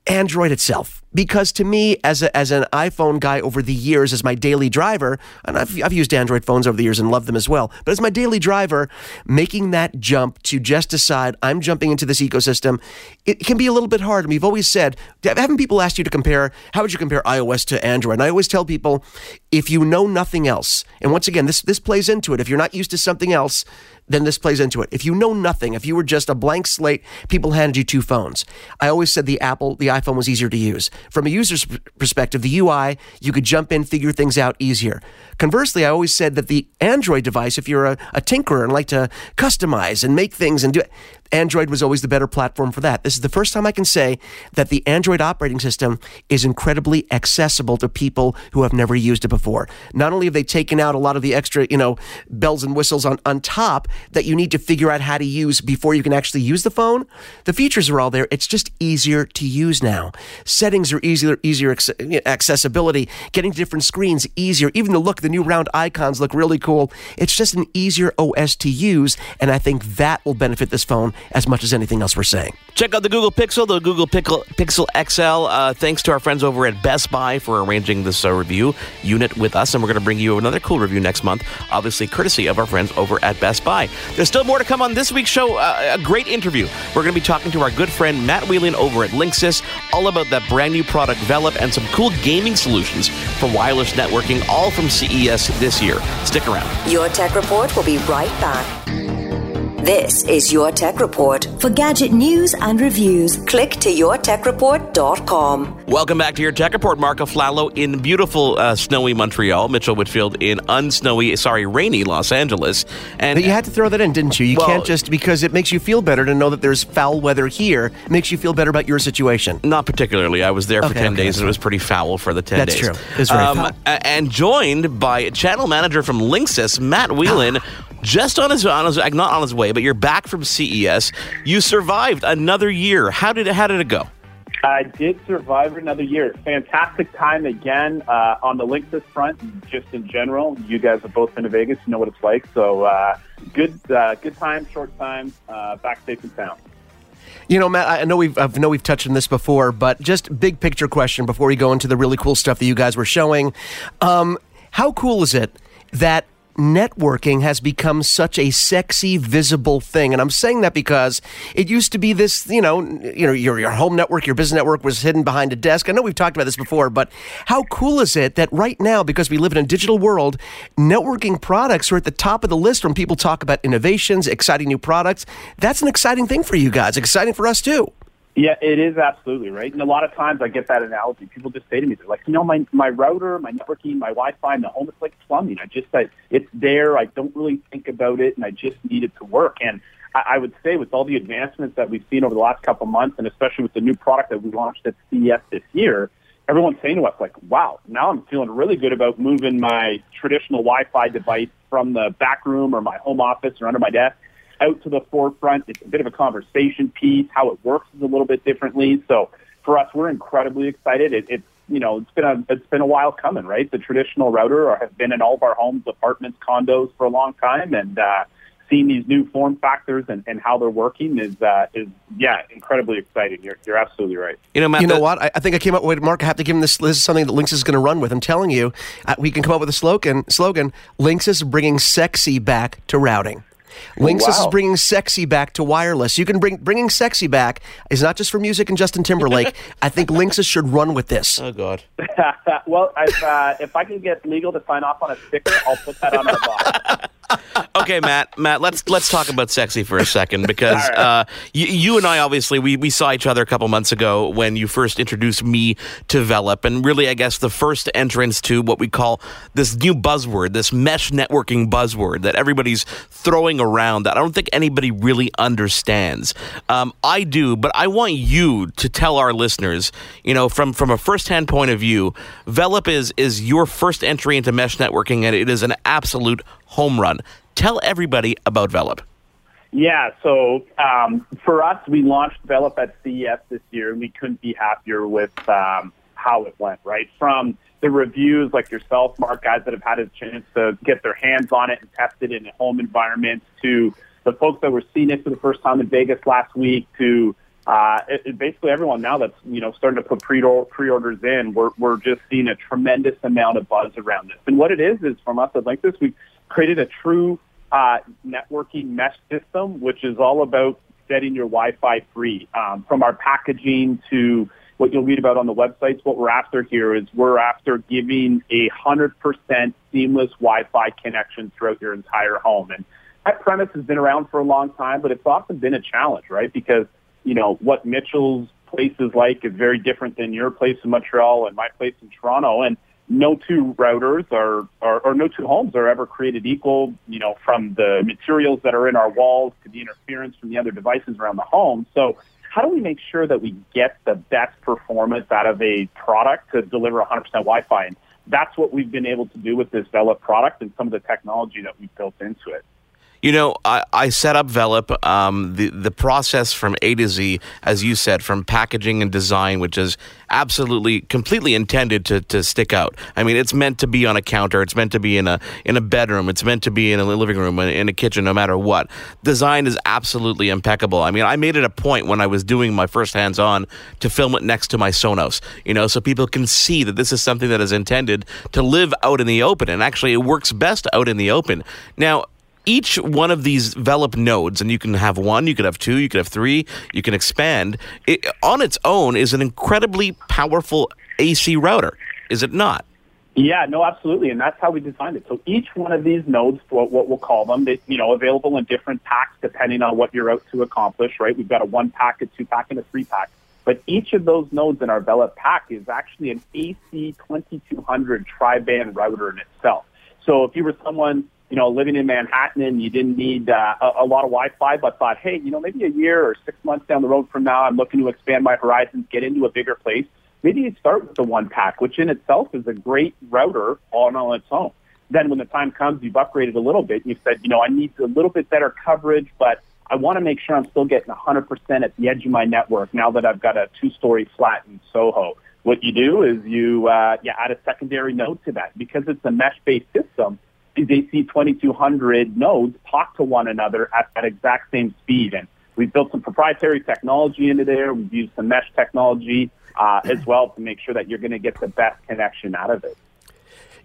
S4: Android itself because to me, as a, as an iPhone guy over the years, as my daily driver, and I've, I've used Android phones over the years and loved them as well, but as my daily driver, making that jump to just decide I'm jumping into this ecosystem, it can be a little bit hard. And we've always said, haven't people asked you to compare, how would you compare iOS to Android? And I always tell people, if you know nothing else, and once again, this, this plays into it. If you're not used to something else, then this plays into it. If you know nothing, if you were just a blank slate, people handed you two phones. I always said the Apple, the iPhone was easier to use. From a user's perspective, the UI, you could jump in, figure things out easier. Conversely, I always said that the Android device, if you're a, a tinkerer and like to customize and make things and do it, Android was always the better platform for that. This is the first time I can say that the Android operating system is incredibly accessible to people who have never used it before. Not only have they taken out a lot of the extra, you know, bells and whistles on, on top that you need to figure out how to use before you can actually use the phone, the features are all there. It's just easier to use now. Settings are easier, easier accessibility, getting different screens easier. Even the look, the new round icons look really cool. It's just an easier OS to use, and I think that will benefit this phone as much as anything else we're saying.
S3: Check out the Google Pixel, the Google Pixel, Pixel XL. Uh, thanks to our friends over at Best Buy for arranging this uh, review unit with us. And we're going to bring you another cool review next month, obviously courtesy of our friends over at Best Buy. There's still more to come on this week's show. Uh, a great interview. We're going to be talking to our good friend Matt Whelan over at Linksys, all about that brand new product Velop and some cool gaming solutions for wireless networking, all from CES this year. Stick around.
S2: Your Tech Report will be right back. This is Your Tech Report. For gadget news and reviews, click to yourtechreport.com.
S3: Welcome back to Your Tech Report. Marc Aflalo in beautiful uh, snowy Montreal, Mitchell Whitfield in unsnowy, sorry, rainy Los Angeles.
S4: And but you had to throw that in, didn't you? You well, can't just because it makes you feel better to know that there's foul weather here. Makes you feel better about your situation.
S3: Not particularly. I was there for okay, 10 okay, days and it was pretty foul for the 10
S4: that's
S3: days.
S4: That's true. It's very um, foul.
S3: And joined by channel manager from Linksys, Matt Whelan. <sighs> just on his, on his not on his way, but you're back from CES. You survived another year. How did it, how did it go?
S5: I did survive another year. Fantastic time again uh, on the Linksys front, just in general. You guys have both been to Vegas, you know what it's like. So uh, good, uh, good time, short time, uh, back safe and sound.
S4: You know, Matt, I know we've I know we've touched on this before, but just big picture question before we go into the really cool stuff that you guys were showing. Um, how cool is it that networking has become such a sexy, visible thing. And I'm saying that because it used to be this, you know, you know, your, your home network, your business network was hidden behind a desk. I know we've talked about this before, but how cool is it that right now, because we live in a digital world, networking products are at the top of the list when people talk about innovations, exciting new products. That's an exciting thing for you guys, exciting for us too.
S5: Yeah, it is absolutely right. And a lot of times I get that analogy. People just say to me, they're like, you know, my my router, my networking, my Wi-Fi in the home, it's like plumbing. I just, I, it's there. I don't really think about it, and I just need it to work. And I, I would say with all the advancements that we've seen over the last couple months, and especially with the new product that we launched at CES this year, everyone's saying to us like, wow, now I'm feeling really good about moving my traditional Wi-Fi device from the back room or my home office or under my desk out to the forefront. It's a bit of a conversation piece. How it works is a little bit differently. So for us, we're incredibly excited. It, it's you know it's been a it's been a while coming, right? The traditional router has been in all of our homes, apartments, condos for a long time, and uh, seeing these new form factors and, and how they're working is uh, is yeah incredibly exciting. You're you're absolutely right.
S4: You know, Matt, you know what? I, I, think I came up with Mark. I have to give him this. This is something that Linksys is going to run with. I'm telling you, uh, we can come up with a slogan. Slogan: Linksys is bringing sexy back to routing. Linksys wow. is bringing sexy back to wireless. You can bring bringing sexy back is not just for music and Justin Timberlake. <laughs> I think Linksys should run with this.
S3: Oh God. <laughs>
S5: well, if, uh, if I can get legal to sign off on a sticker, I'll put that on our box. <laughs>
S3: okay, Matt. Matt, let's let's talk about sexy for a second because uh, you, you and I obviously we, we saw each other a couple months ago when you first introduced me to Velop, and really, I guess the first entrance to what we call this new buzzword, this mesh networking buzzword that everybody's throwing around that I don't think anybody really understands. Um, I do, but I want you to tell our listeners, you know, from from a firsthand point of view, Velop is is your first entry into mesh networking, and it is an absolute home run. Tell everybody about Velop.
S5: Yeah, so um, for us, we launched Velop at CES this year, and we couldn't be happier with um, how it went, right? From the reviews like yourself, Mark, guys that have had a chance to get their hands on it and test it in a home environment, to the folks that were seeing it for the first time in Vegas last week, to uh, it, basically everyone now that's you know starting to put pre pre-orders in, we're we're just seeing a tremendous amount of buzz around this. And what it is is from us at Linksys, we've created a true uh, networking mesh system, which is all about setting your Wi-Fi free. Um, from our packaging to what you'll read about on the websites, what we're after here is we're after giving a hundred percent seamless Wi-Fi connection throughout your entire home. And that premise has been around for a long time, but it's often been a challenge, right? Because you know what Mitchell's place is like is very different than your place in Montreal and my place in Toronto, and no two routers are, are, or no two homes are ever created equal, you know, from the materials that are in our walls to the interference from the other devices around the home. So how do we make sure that we get the best performance out of a product to deliver 100% Wi-Fi? And that's what we've been able to do with this Velop product and some of the technology that we've built into it.
S3: You know, I, I set up Velop, um, the, the process from A to Z, as you said, from packaging and design, which is absolutely, completely intended to, to stick out. I mean, it's meant to be on a counter, it's meant to be in a, in a bedroom, it's meant to be in a living room, in a kitchen, no matter what. Design is absolutely impeccable. I mean, I made it a point when I was doing my first hands on to film it next to my Sonos, you know, so people can see that this is something that is intended to live out in the open. And actually, it works best out in the open. Now, each one of these Velop nodes, and you can have one, you could have two, you could have three, you can expand, it, on its own is an incredibly powerful AC router, is it not?
S5: Yeah, no, absolutely, and that's how we designed it. So each one of these nodes, what, what we'll call them, they, you know, available in different packs depending on what you're out to accomplish. Right? We've got a one pack, a two pack, and a three pack. But each of those nodes in our Velop pack is actually an AC 2200 tri-band router in itself. So if you were someone you know, living in Manhattan and you didn't need uh, a, a lot of Wi-Fi, but thought, hey, you know, maybe a year or six months down the road from now, I'm looking to expand my horizons, get into a bigger place. Maybe you start with the one pack, which in itself is a great router on, on its own. Then when the time comes, you've upgraded a little bit. You've said, you know, I need a little bit better coverage, but I want to make sure I'm still getting 100% at the edge of my network now that I've got a two-story flat in Soho. What you do is you, uh, you add a secondary node to that because it's a mesh-based system these AC 2200 nodes talk to one another at that exact same speed. And we've built some proprietary technology into there. We've used some mesh technology uh, as well to make sure that you're going to get the best connection out of it.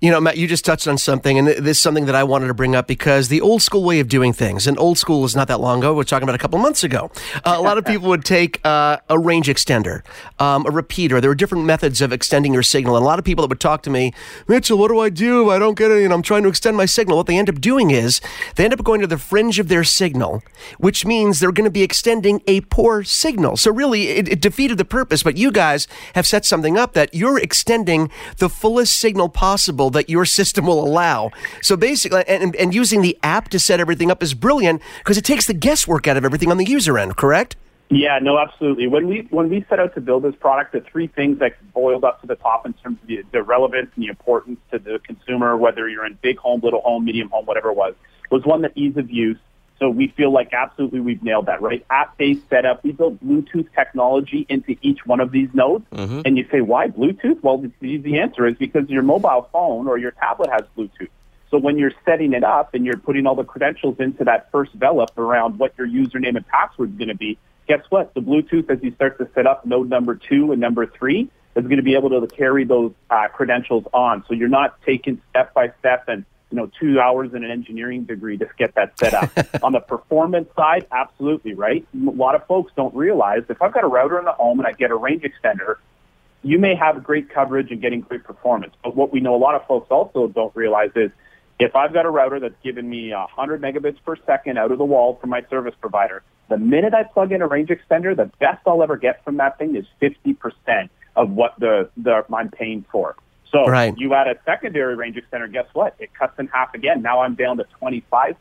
S4: You know, Matt, you just touched on something, and this is something that I wanted to bring up because the old school way of doing things, and old school is not that long ago, we're talking about a couple months ago. Uh, a lot of people would take uh, a range extender, um, a repeater. There were different methods of extending your signal, and a lot of people that would talk to me, Mitchell, what do I do? If I don't get it, and I'm trying to extend my signal. What they end up doing is they end up going to the fringe of their signal, which means they're going to be extending a poor signal. So really, it, it defeated the purpose. But you guys have set something up that you're extending the fullest signal possible that your system will allow. So basically, and, and using the app to set everything up is brilliant because it takes the guesswork out of everything on the user end, correct?
S5: Yeah, no, absolutely. When we when we set out to build this product, the three things that boiled up to the top in terms of the, the relevance and the importance to the consumer, whether you're in big home, little home, medium home, whatever it was, was one, the ease of use, so we feel like absolutely we've nailed that, right? App-based setup. We built Bluetooth technology into each one of these nodes. Mm-hmm. And you say, why Bluetooth? Well, the, the answer is because your mobile phone or your tablet has Bluetooth. So when you're setting it up and you're putting all the credentials into that first Velop around what your username and password is going to be, guess what? The Bluetooth, as you start to set up node number two and number three, is going to be able to carry those uh, credentials on. So you're not taking step by step and you know, two hours in an engineering degree to get that set up. <laughs> On the performance side, absolutely, right? A lot of folks don't realize if I've got a router in the home and I get a range extender, you may have great coverage and getting great performance. But what we know a lot of folks also don't realize is If I've got a router that's giving me 100 megabits per second out of the wall from my service provider, the minute I plug in a range extender, the best I'll ever get from that thing is 50% of what the, the I'm paying for. So
S4: Right.
S5: you add a secondary range extender, guess what? It cuts in half again. Now I'm down to 25%.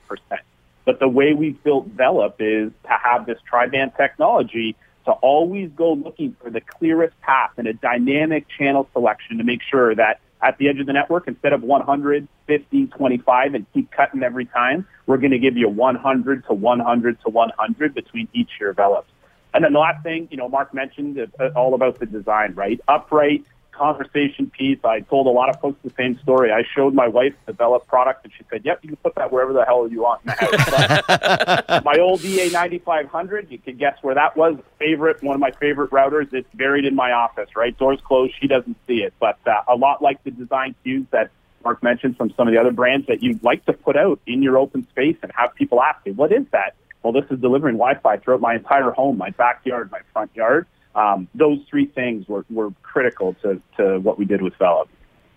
S5: But the way we've built Velop is to have this tri-band technology to always go looking for the clearest path and a dynamic channel selection to make sure that at the edge of the network, instead of 100, 50, 25, and keep cutting every time, we're going to give you 100 to 100 to 100 between each of your. And then the last thing, you know, Marc mentioned uh, all about the design, right? Upright, conversation piece. I told a lot of folks the same story. I showed my wife the Velop product, and she said, "Yep, you can put that wherever the hell you want in the house." <laughs> My old EA 9500, you can guess where that was. Favorite, one of my favorite routers. It's buried in my office, right? Doors closed. She doesn't see it, but uh, a lot like the design cues that Marc mentioned from some of the other brands that you'd like to put out in your open space and have people ask you, "What is that?" Well, this is delivering Wi-Fi throughout my entire home, my backyard, my front yard. Um, those three things were, were critical to, to what we did with Velop.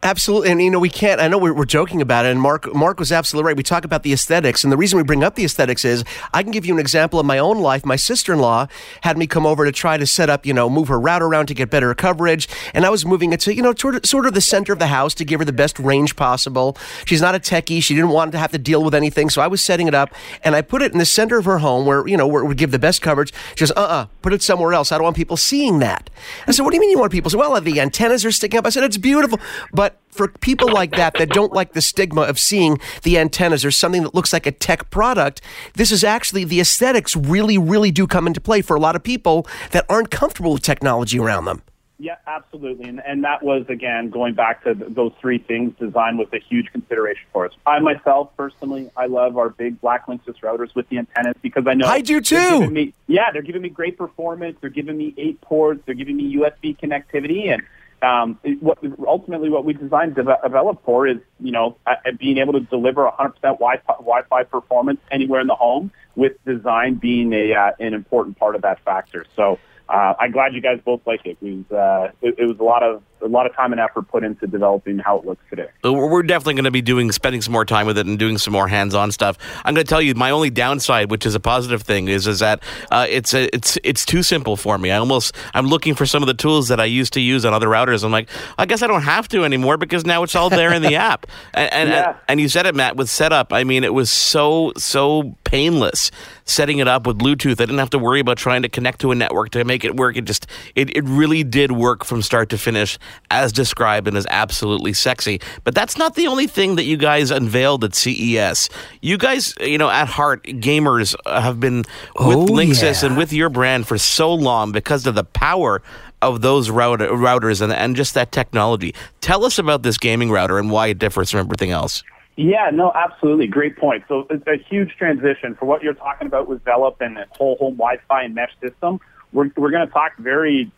S4: Absolutely, and you know we can't. I know we're, we're joking about it, and Marc Marc was absolutely right. We talk about the aesthetics, and the reason we bring up the aesthetics is I can give you an example of my own life. My sister in law had me come over to try to set up, you know, move her router around to get better coverage, and I was moving it to, you know, sort of, sort of the center of the house to give her the best range possible. She's not a techie; she didn't want to have to deal with anything, so I was setting it up, and I put it in the center of her home where you know where it would give the best coverage. She goes, "Uh, uh put it somewhere else. I don't want people seeing that." I said, "What do you mean you want people?" "Well, the antennas are sticking up." I said, "It's beautiful," but for people like that that don't like the stigma of seeing the antennas or something that looks like a tech product, this is actually the aesthetics really, really do come into play for a lot of people that aren't comfortable with technology around them.
S5: Yeah, absolutely. And, and that was, again, going back to th- those three things, design was a huge consideration for us. I myself, personally, I love our big Black Linksys routers with the antennas because I know.
S4: I do
S5: they're
S4: too.
S5: Me, yeah, they're giving me great performance. They're giving me eight ports. They're giving me USB connectivity. And um, what, ultimately, what we designed Velop for is, you know, being able to deliver 100% Wi-Fi, Wi-Fi performance anywhere in the home, with design being a uh, an important part of that factor. So uh, I'm glad you guys both like it. It was uh, it, it was a lot of a lot of time and effort put into developing how it looks today.
S3: We're we're definitely going to be doing spending some more time with it and doing some more hands-on stuff. I'm going to tell you my only downside, which is a positive thing, is is that uh, it's a, it's it's too simple for me. I almost I'm looking for some of the tools that I used to use on other routers. I'm like, I guess I don't have to anymore because now it's all there in the app. <laughs> And and,
S5: Yeah.
S3: and and you said it, Matt, with setup. I mean, it was so so painless setting it up with Bluetooth. I didn't have to worry about trying to connect to a network to make it work. It just it, it really did work from start to finish as described and is absolutely sexy. But that's not the only thing that you guys unveiled at CES. You guys, you know, at heart, gamers uh, have been with
S4: Oh,
S3: Linksys
S4: yeah.
S3: and with your brand for so long because of the power of those router, routers and, and just that technology. Tell us about this gaming router and why it differs from everything else.
S5: Yeah, no, absolutely. Great point. So it's a huge transition for what you're talking about with Velop and the whole home Wi-Fi and mesh system. We're, we're going to talk very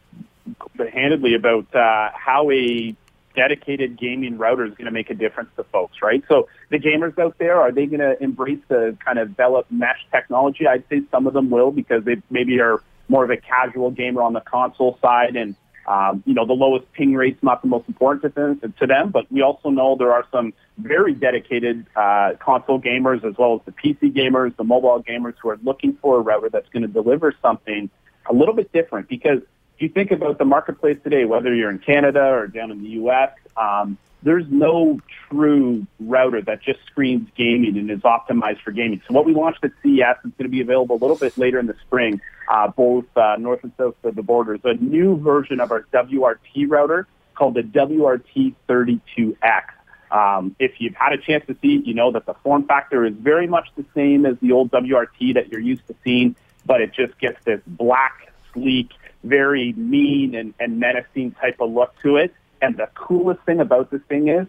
S5: handedly about uh, how a dedicated gaming router is going to make a difference to folks, right? So the gamers out there, are they going to embrace the kind of Velop mesh technology? I'd say some of them will because they maybe are more of a casual gamer on the console side and um, you know, the lowest ping rate's not the most important to them, but we also know there are some very dedicated uh, console gamers as well as the PC gamers, the mobile gamers who are looking for a router that's going to deliver something a little bit different. Because you think about the marketplace today, whether you're in Canada or down in the U.S., um, there's no true router that just screams gaming and is optimized for gaming. So what we launched at CES is going to be available a little bit later in the spring, uh, both uh, north and south of the borders. A new version of our WRT router called the WRT32X. Um, if you've had a chance to see it, you know that the form factor is very much the same as the old WRT that you're used to seeing, but it just gets this black, sleek, very mean and, and menacing type of look to it. And the coolest thing about this thing is,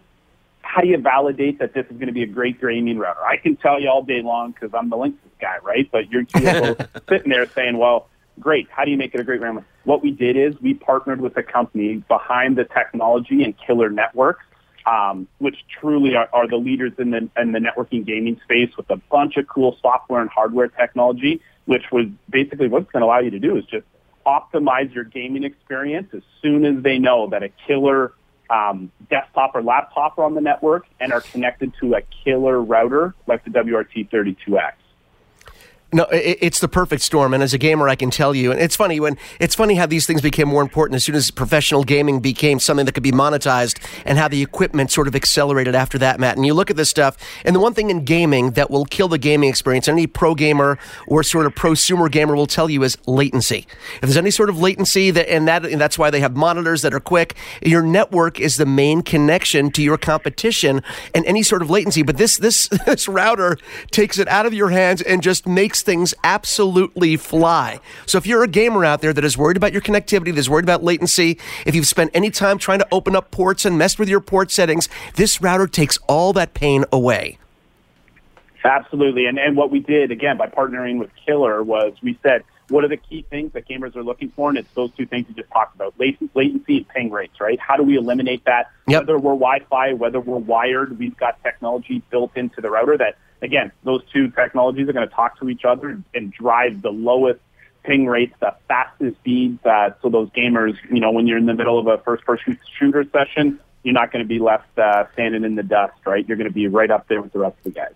S5: how do you validate that this is going to be a great gaming router? I can tell you all day long because I'm the Linksys guy, right? But you're <laughs> sitting there saying, well, great. How do you make it a great router? What we did is we partnered with a company behind the technology and Killer Networks, um, which truly are, are the leaders in the, in the networking gaming space with a bunch of cool software and hardware technology, which was basically what's going to allow you to do is just optimize your gaming experience as soon as they know that a killer um, desktop or laptop are on the network and are connected to a killer router like the WRT32X.
S4: No, it's the perfect storm, and as a gamer, I can tell you. And it's funny when it's funny how these things became more important as soon as professional gaming became something that could be monetized, and how the equipment sort of accelerated after that, Matt. And you look at this stuff, and the one thing in gaming that will kill the gaming experience, any pro gamer or sort of prosumer gamer will tell you is latency. If there's any sort of latency, that and that and that's why they have monitors that are quick. Your network is the main connection to your competition, and any sort of latency. But this this <laughs> this router takes it out of your hands and just makes makes things absolutely fly. So if you're a gamer out there that is worried about your connectivity, that's worried about latency, if you've spent any time trying to open up ports and messed with your port settings, this router takes all that pain away.
S5: Absolutely. And, and what we did, again, by partnering with Killer was we said, what are the key things that gamers are looking for? And it's those two things you just talked about, latency and ping rates, right? How do we eliminate that? Yep. Whether we're Wi-Fi, whether we're wired, we've got technology built into the router that again, those two technologies are going to talk to each other and drive the lowest ping rates, the fastest speeds. Uh, so those gamers, you know, when you're in the middle of a first-person shooter session, you're not going to be left uh, standing in the dust, right? You're going to be right up there with the rest of the guys.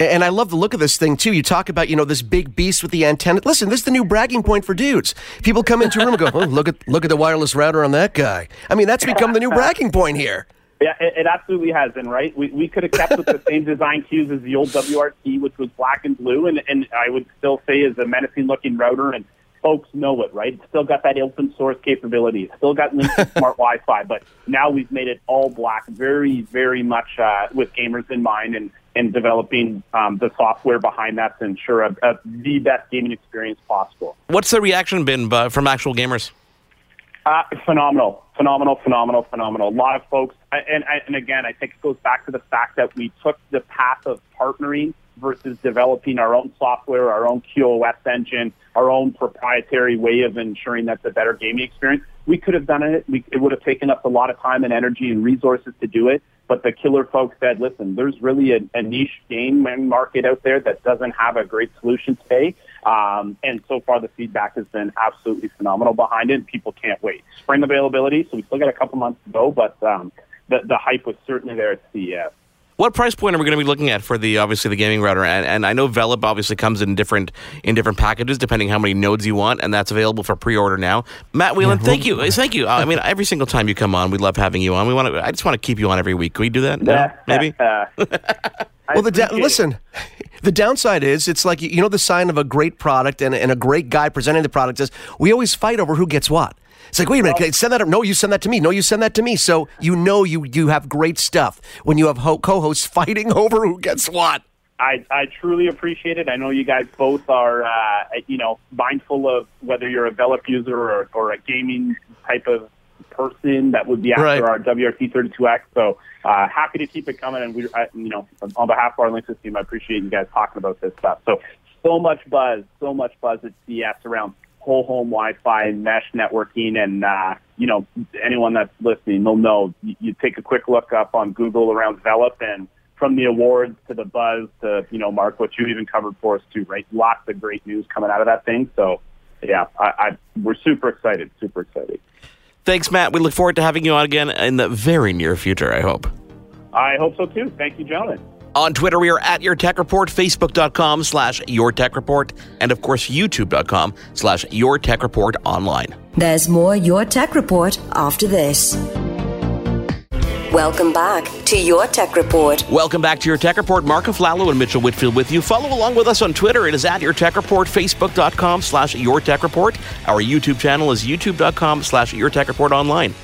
S4: And I love the look of this thing too. You talk about, you know, this big beast with the antenna. Listen, this is the new bragging point for dudes. People come into a room and go, oh, "Look at look at the wireless router on that guy." I mean, that's become the new bragging point here. <laughs>
S5: Yeah, it, it absolutely has been, right? We, we could have kept with the same design cues as the old WRT, which was black and blue, and, and I would still say is a menacing looking router, and folks know it, right? It's still got that open source capability. It's still got Linksys smart <laughs> Wi-Fi, but now we've made it all black, very, very much uh, with gamers in mind, and and developing um, the software behind that to ensure a, a, the best gaming experience possible.
S3: What's the reaction been uh, from actual gamers?
S5: Uh, phenomenal, phenomenal, phenomenal, phenomenal. A lot of folks, and, and again, I think it goes back to the fact that we took the path of partnering versus developing our own software, our own QoS engine, our own proprietary way of ensuring that's a better gaming experience. We could have done it. We, it would have taken us a lot of time and energy and resources to do it. But the killer folks said, listen, there's really a, a niche gaming market out there that doesn't have a great solution today. Um, and so far, the feedback has been absolutely phenomenal behind it. People can't wait. Spring availability, so we still got a couple months to go, but um, the, the hype was certainly there at CES.
S3: What price point are we going to be looking at for the obviously the gaming router? And, and I know Velop obviously comes in different in different packages depending how many nodes you want, and that's available for pre-order now. Matt Whelan, yeah, thank you, uh, thank you. Uh, I mean, every single time you come on, we love having you on. We want to. I just want to keep you on every week. Can we do that? No? Maybe. <laughs>
S4: Uh, <laughs> well, the da- listen. <laughs> The downside is it's like you know the sign of a great product and, and a great guy presenting the product is we always fight over who gets what. It's like, wait a minute, send that. Up. No, you send that to me. No, you send that to me. So you know you you have great stuff when you have ho- co-hosts <laughs> fighting over who gets what.
S5: I, I truly appreciate it. I know you guys both are, uh, you know, mindful of whether you're a Velop user or, or a gaming type of person that would be after right. our WRT32X. So uh, happy to keep it coming. And we, I, you know, on behalf of our Linksys team, I appreciate you guys talking about this stuff. So so much buzz, so much buzz at CES around whole home Wi-Fi mesh networking, and uh, you know anyone that's listening, they'll know. You, you take a quick look up on Google around Velop, and from the awards to the buzz to you know Marc, what you even covered for us too, right? Lots of great news coming out of that thing. So yeah, I, I we're super excited, super excited.
S3: Thanks, Matt. We look forward to having you on again in the very near future. I hope.
S5: I hope so too. Thank you, gentlemen.
S3: On Twitter, we are at Your Tech Report, Facebook.com slash Your Tech Report, and of course, YouTube.com slash Your Tech Report online.
S2: There's more Your Tech Report after this. Welcome back to Your Tech Report.
S3: Welcome back to Your Tech Report. Marc Aflalo and Mitchell Whitfield with you. Follow along with us on Twitter. It is at Your Tech Report, Facebook.com slash Your Tech Report. Our YouTube channel is YouTube.com slash Your Tech Report online.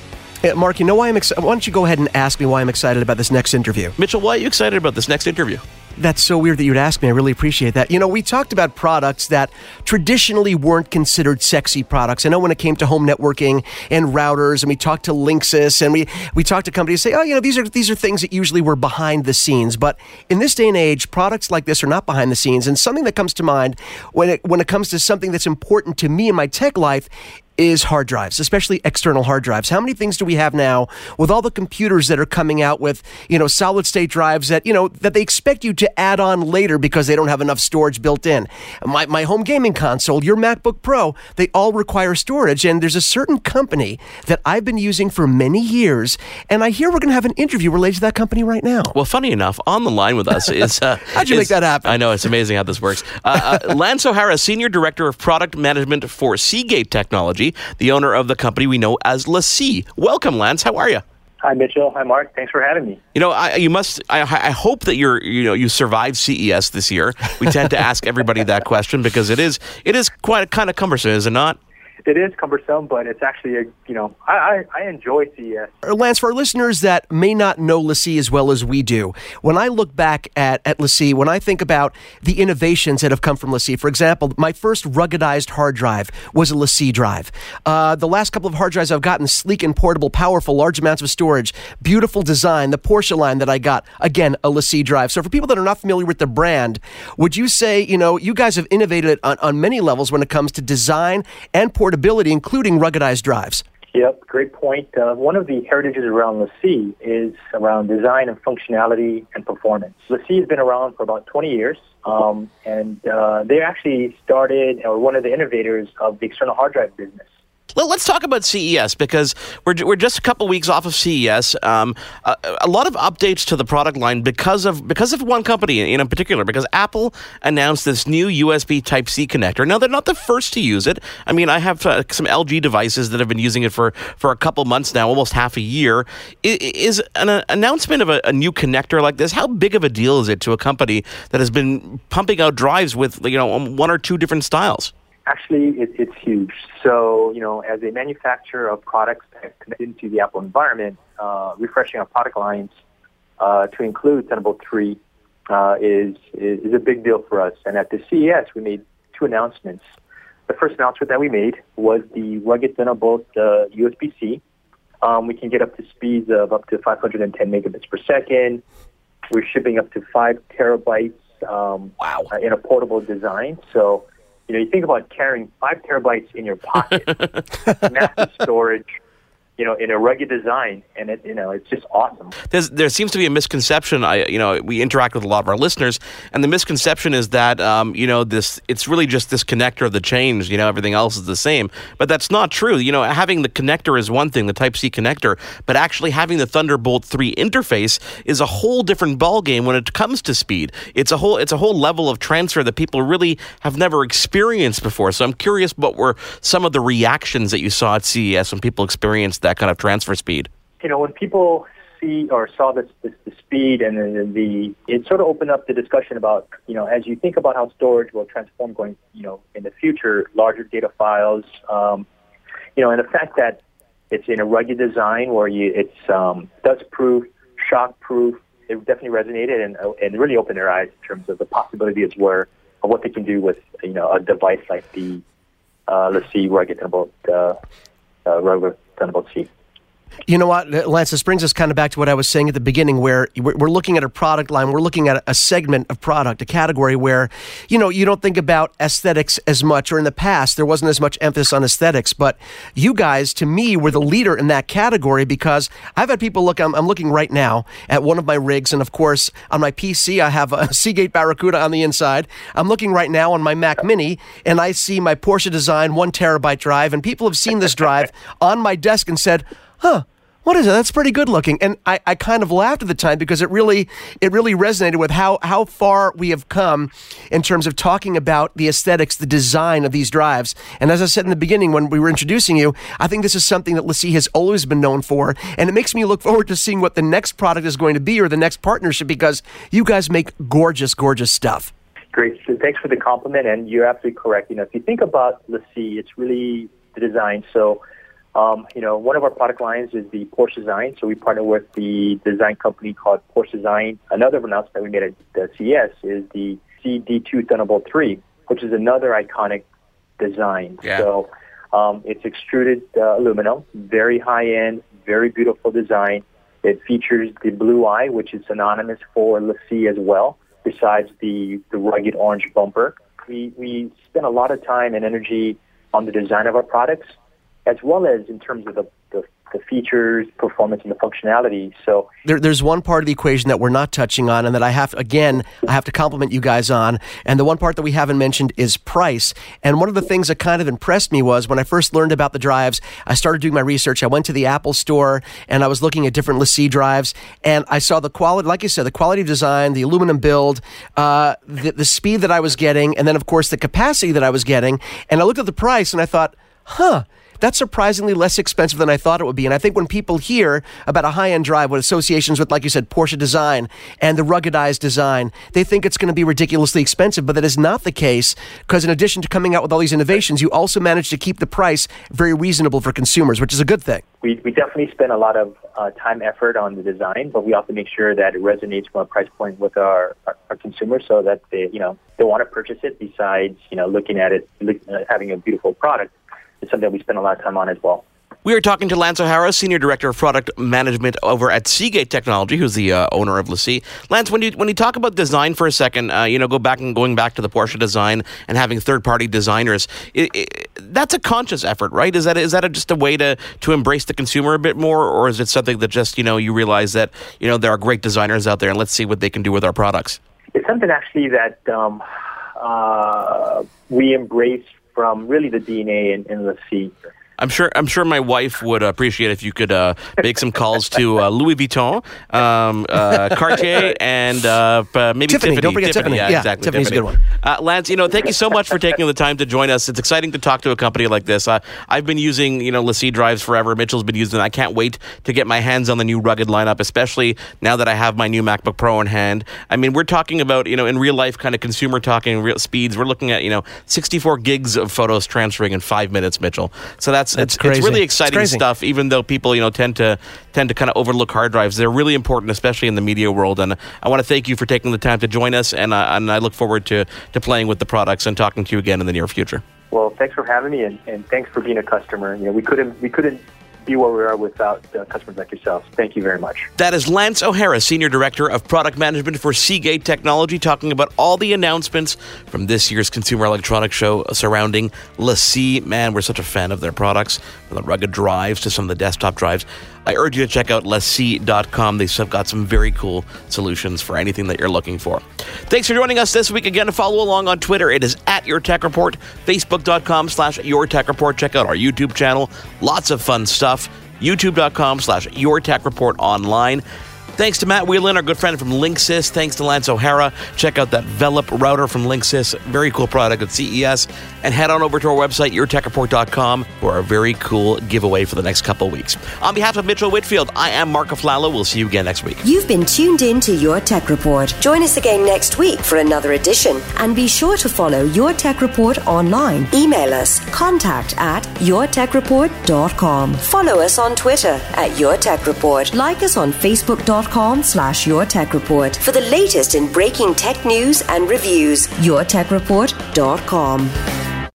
S4: Hey, Marc, you know why I'm excited? Why don't you go ahead and ask me why I'm excited about this next interview?
S3: Mitchell, why are you excited about this next interview?
S4: That's so weird that you'd ask me. I really appreciate that. You know, we talked about products that traditionally weren't considered sexy products. I know when it came to home networking and routers, and we talked to Linksys, and we, we talked to companies say, oh, you know, these are these are things that usually were behind the scenes. But in this day and age, products like this are not behind the scenes. And something that comes to mind when it when it comes to something that's important to me in my tech life is hard drives, especially external hard drives. How many things do we have now with all the computers that are coming out with, you know, solid state drives that, you know, that they expect you to add on later because they don't have enough storage built in? My, my home gaming console, your MacBook Pro, they all require storage. And there's a certain company that I've been using for many years. And I hear we're going to have an interview related to that company right now.
S3: Well, funny enough, on the line with us <laughs> is. Uh,
S4: How'd you
S3: is,
S4: make that happen?
S3: I know, it's amazing how this works. Uh, uh, Lance O'Hara, Senior Director of Product Management for Seagate Technology, the owner of the company we know as LaCie. Welcome, Lance. How are you?
S6: Hi, Mitchell. Hi, Marc. Thanks for having me.
S3: You know, I, you must. I, I, hope that you're. You know, you survived CES this year. We tend to ask everybody that question because it is. It is quite kind of cumbersome, is it not?
S6: It is cumbersome, but it's actually a you know I I, I enjoy CES.
S4: Lance, for our listeners that may not know LaCie as well as we do, when I look back at at LaCie, when I think about the innovations that have come from LaCie, for example, my first ruggedized hard drive was a LaCie drive. Uh, the last couple of hard drives I've gotten, sleek and portable, powerful, large amounts of storage, beautiful design. The Porsche line that I got, again, a LaCie drive. So for people that are not familiar with the brand, would you say you know you guys have innovated on, on many levels when it comes to design and portability? Portability, including ruggedized drives.
S6: Yep, great point. Uh, one of the heritages around LaCie is around design and functionality and performance. LaCie has been around for about 20 years, um, and uh, they actually started, or one of the innovators of the external hard drive business.
S3: Well, let's talk about CES because we're, we're just a couple weeks off of CES. Um, a, a, lot of updates to the product line because of because of one company in, in particular. Because Apple announced this new USB Type C connector. Now they're not the first to use it. I mean, I have uh, some LG devices that have been using it for for a couple months now, almost half a year. Is an uh, announcement of a, a new connector like this? How big of a deal is it to a company that has been pumping out drives with you know one or two different styles?
S6: Actually, it, it's huge. So, you know, as a manufacturer of products that connect into the Apple environment, uh, refreshing our product lines uh, to include Thunderbolt 3 uh, is, is, is a big deal for us. And at the CES, we made two announcements. The first announcement that we made was the rugged Thunderbolt uh, USB-C. Um, we can get up to speeds of up to 510 megabits per second. We're shipping up to five terabytes um,
S3: wow.
S6: in a portable design. So you know, you think about carrying five terabytes in your pocket, <laughs> massive storage, you know, in a rugged design, and it, you know, it's just awesome.
S3: There's, there seems to be a misconception. I, you know, we interact with a lot of our listeners, and the misconception is that, um, you know, this it's really just this connector of the change. You know, everything else is the same, but that's not true. You know, having the connector is one thing, the Type C connector, but actually having the Thunderbolt three interface is a whole different ballgame when it comes to speed. It's a whole it's a whole level of transfer that people really have never experienced before. So I'm curious, what were some of the reactions that you saw at CES when people experienced that kind of transfer speed?
S6: You know, when people see or saw this, this the speed and the, the it sort of opened up the discussion about you know as you think about how storage will transform going you know in the future, larger data files, um, you know, and the fact that it's in a rugged design where you it's um, dust proof, shock proof. It definitely resonated and and really opened their eyes in terms of the possibilities where of what they can do with you know a device like the uh, LaCie rugged about uh, uh, rugged Thunderbolt C.
S4: You know what, Lance, this brings us kind of back to what I was saying at the beginning, where we're looking at a product line, we're looking at a segment of product, a category where, you know, you don't think about aesthetics as much, or in the past, there wasn't as much emphasis on aesthetics. But you guys, to me, were the leader in that category because I've had people look, I'm, I'm looking right now at one of my rigs, and of course, on my PC, I have a <laughs> Seagate Barracuda on the inside. I'm looking right now on my Mac Mini, and I see my Porsche design one terabyte drive, and people have seen this drive <laughs> on my desk and said, huh, what is it? That's pretty good looking. And I, I kind of laughed at the time because it really it really resonated with how how far we have come in terms of talking about the aesthetics, the design of these drives. And as I said in the beginning when we were introducing you, I think this is something that LaCie has always been known for. And it makes me look forward to seeing what the next product is going to be or the next partnership because you guys make gorgeous, gorgeous stuff.
S6: Great. So thanks for the compliment. And you're absolutely correct. You know, if you think about LaCie, it's really the design. So um, you know, one of our product lines is the Porsche Design. So we partner with the design company called Porsche Design. Another announcement we made at the CES is the CD2 Thunderbolt 3, which is another iconic design.
S3: Yeah.
S6: So um, it's extruded uh, aluminum, very high end, very beautiful design. It features the blue eye, which is synonymous for LaCie as well, besides the, the rugged orange bumper. We, we spend a lot of time and energy on the design of our products as well as in terms of the, the the features, performance, and the functionality. So
S4: there, there's one part of the equation that we're not touching on, and that I have again I have to compliment you guys on. And the one part that we haven't mentioned is price. And one of the things that kind of impressed me was when I first learned about the drives, I started doing my research. I went to the Apple Store and I was looking at different LaCie drives, and I saw the quality, like you said, the quality of design, the aluminum build, uh, the, the speed that I was getting, and then of course the capacity that I was getting. And I looked at the price and I thought, huh that's surprisingly less expensive than I thought it would be. And I think when people hear about a high end drive with associations with, like you said, Porsche design and the ruggedized design, they think it's going to be ridiculously expensive. But that is not the case because, in addition to coming out with all these innovations, you also managed to keep the price very reasonable for consumers, which is a good thing.
S6: We, we definitely spend a lot of uh, time, effort on the design, but we also make sure that it resonates from a price point with our, our, our consumers so that they, you know, they want to purchase it besides, you know, looking at it, look, uh, having a beautiful product is something we spend a lot of time on as well.
S3: We are talking to Lance O'Hara, Senior Director of Product Management over at Seagate Technology, who's the uh, owner of LaCie. Lance, when you when you talk about design for a second, uh, you know, go back and going back to the Porsche design and having third party designers, it, it, that's a conscious effort, right? Is that is that a, just a way to to embrace the consumer a bit more, or is it something that just you know you realize that you know there are great designers out there and let's see what they can do with our products?
S6: It's something actually that um, uh, we embrace from really the DNA in, in the sea.
S3: I'm sure. I'm sure my wife would appreciate if you could uh, make some calls to uh, Louis Vuitton, um, uh, Cartier, <laughs> and uh, maybe
S4: Tiffany.
S3: Tiffany.
S4: Don't forget
S3: Tiffany.
S4: Tiffany.
S3: Yeah,
S4: Yeah,
S3: exactly.
S4: Tiffany's a good one.
S3: Uh, Lance, you know, thank you so much for taking the time to join us. It's exciting to talk to a company like this. Uh, I've been using, you know, LaCie drives forever. Mitchell's been using. it. I can't wait to get my hands on the new rugged lineup, especially now that I have my new MacBook Pro in hand. I mean, we're talking about, you know, in real life, kind of consumer talking, real speeds. We're looking at, you know, 64 gigs of photos transferring in five minutes, Mitchell. So that's,
S4: That's
S3: it's,
S4: crazy.
S3: it's really
S4: It's
S3: exciting
S4: crazy.
S3: stuff. Even though people, you know, tend to tend to kind of overlook hard drives, they're really important, especially in the media world. And I want to thank you for taking the time to join us. And uh, and I look forward to to playing with the products and talking to you again in the near future.
S6: Well, thanks for having me, and, and thanks for being a customer. You know, we couldn't we couldn't be where we are without uh, customers like yourselves. Thank you very much.
S3: That is Lance O'Hara, Senior Director of Product Management for Seagate Technology, talking about all the announcements from this year's Consumer Electronics Show surrounding LaCie. Man, we're such a fan of their products, from the rugged drives to some of the desktop drives. I urge you to check out LaCie.com. They've got some very cool solutions for anything that you're looking for. Thanks for joining us this week. Again, follow along on Twitter. It is at Your Tech Report, Facebook.com slash Your Tech Report. Check out our YouTube channel. Lots of fun stuff. YouTube.com slash Your Tech Report online. Thanks to Matt Whelan, our good friend from Linksys. Thanks to Lance O'Hara. Check out that Velop router from Linksys. Very cool product at CES. And head on over to our website, yourtechreport.com, for our very cool giveaway for the next couple weeks. On behalf of Mitchell Whitfield, I am Marc Aflalo. We'll see you again next week.
S2: You've been tuned in to Your Tech Report. Join us again next week for another edition. And be sure to follow Your Tech Report online. Email us contact at yourtechreport.com. Follow us on Twitter at Your Tech Report. Like us on facebook.com slash for the latest in breaking tech news and reviews. yourtechreport.com.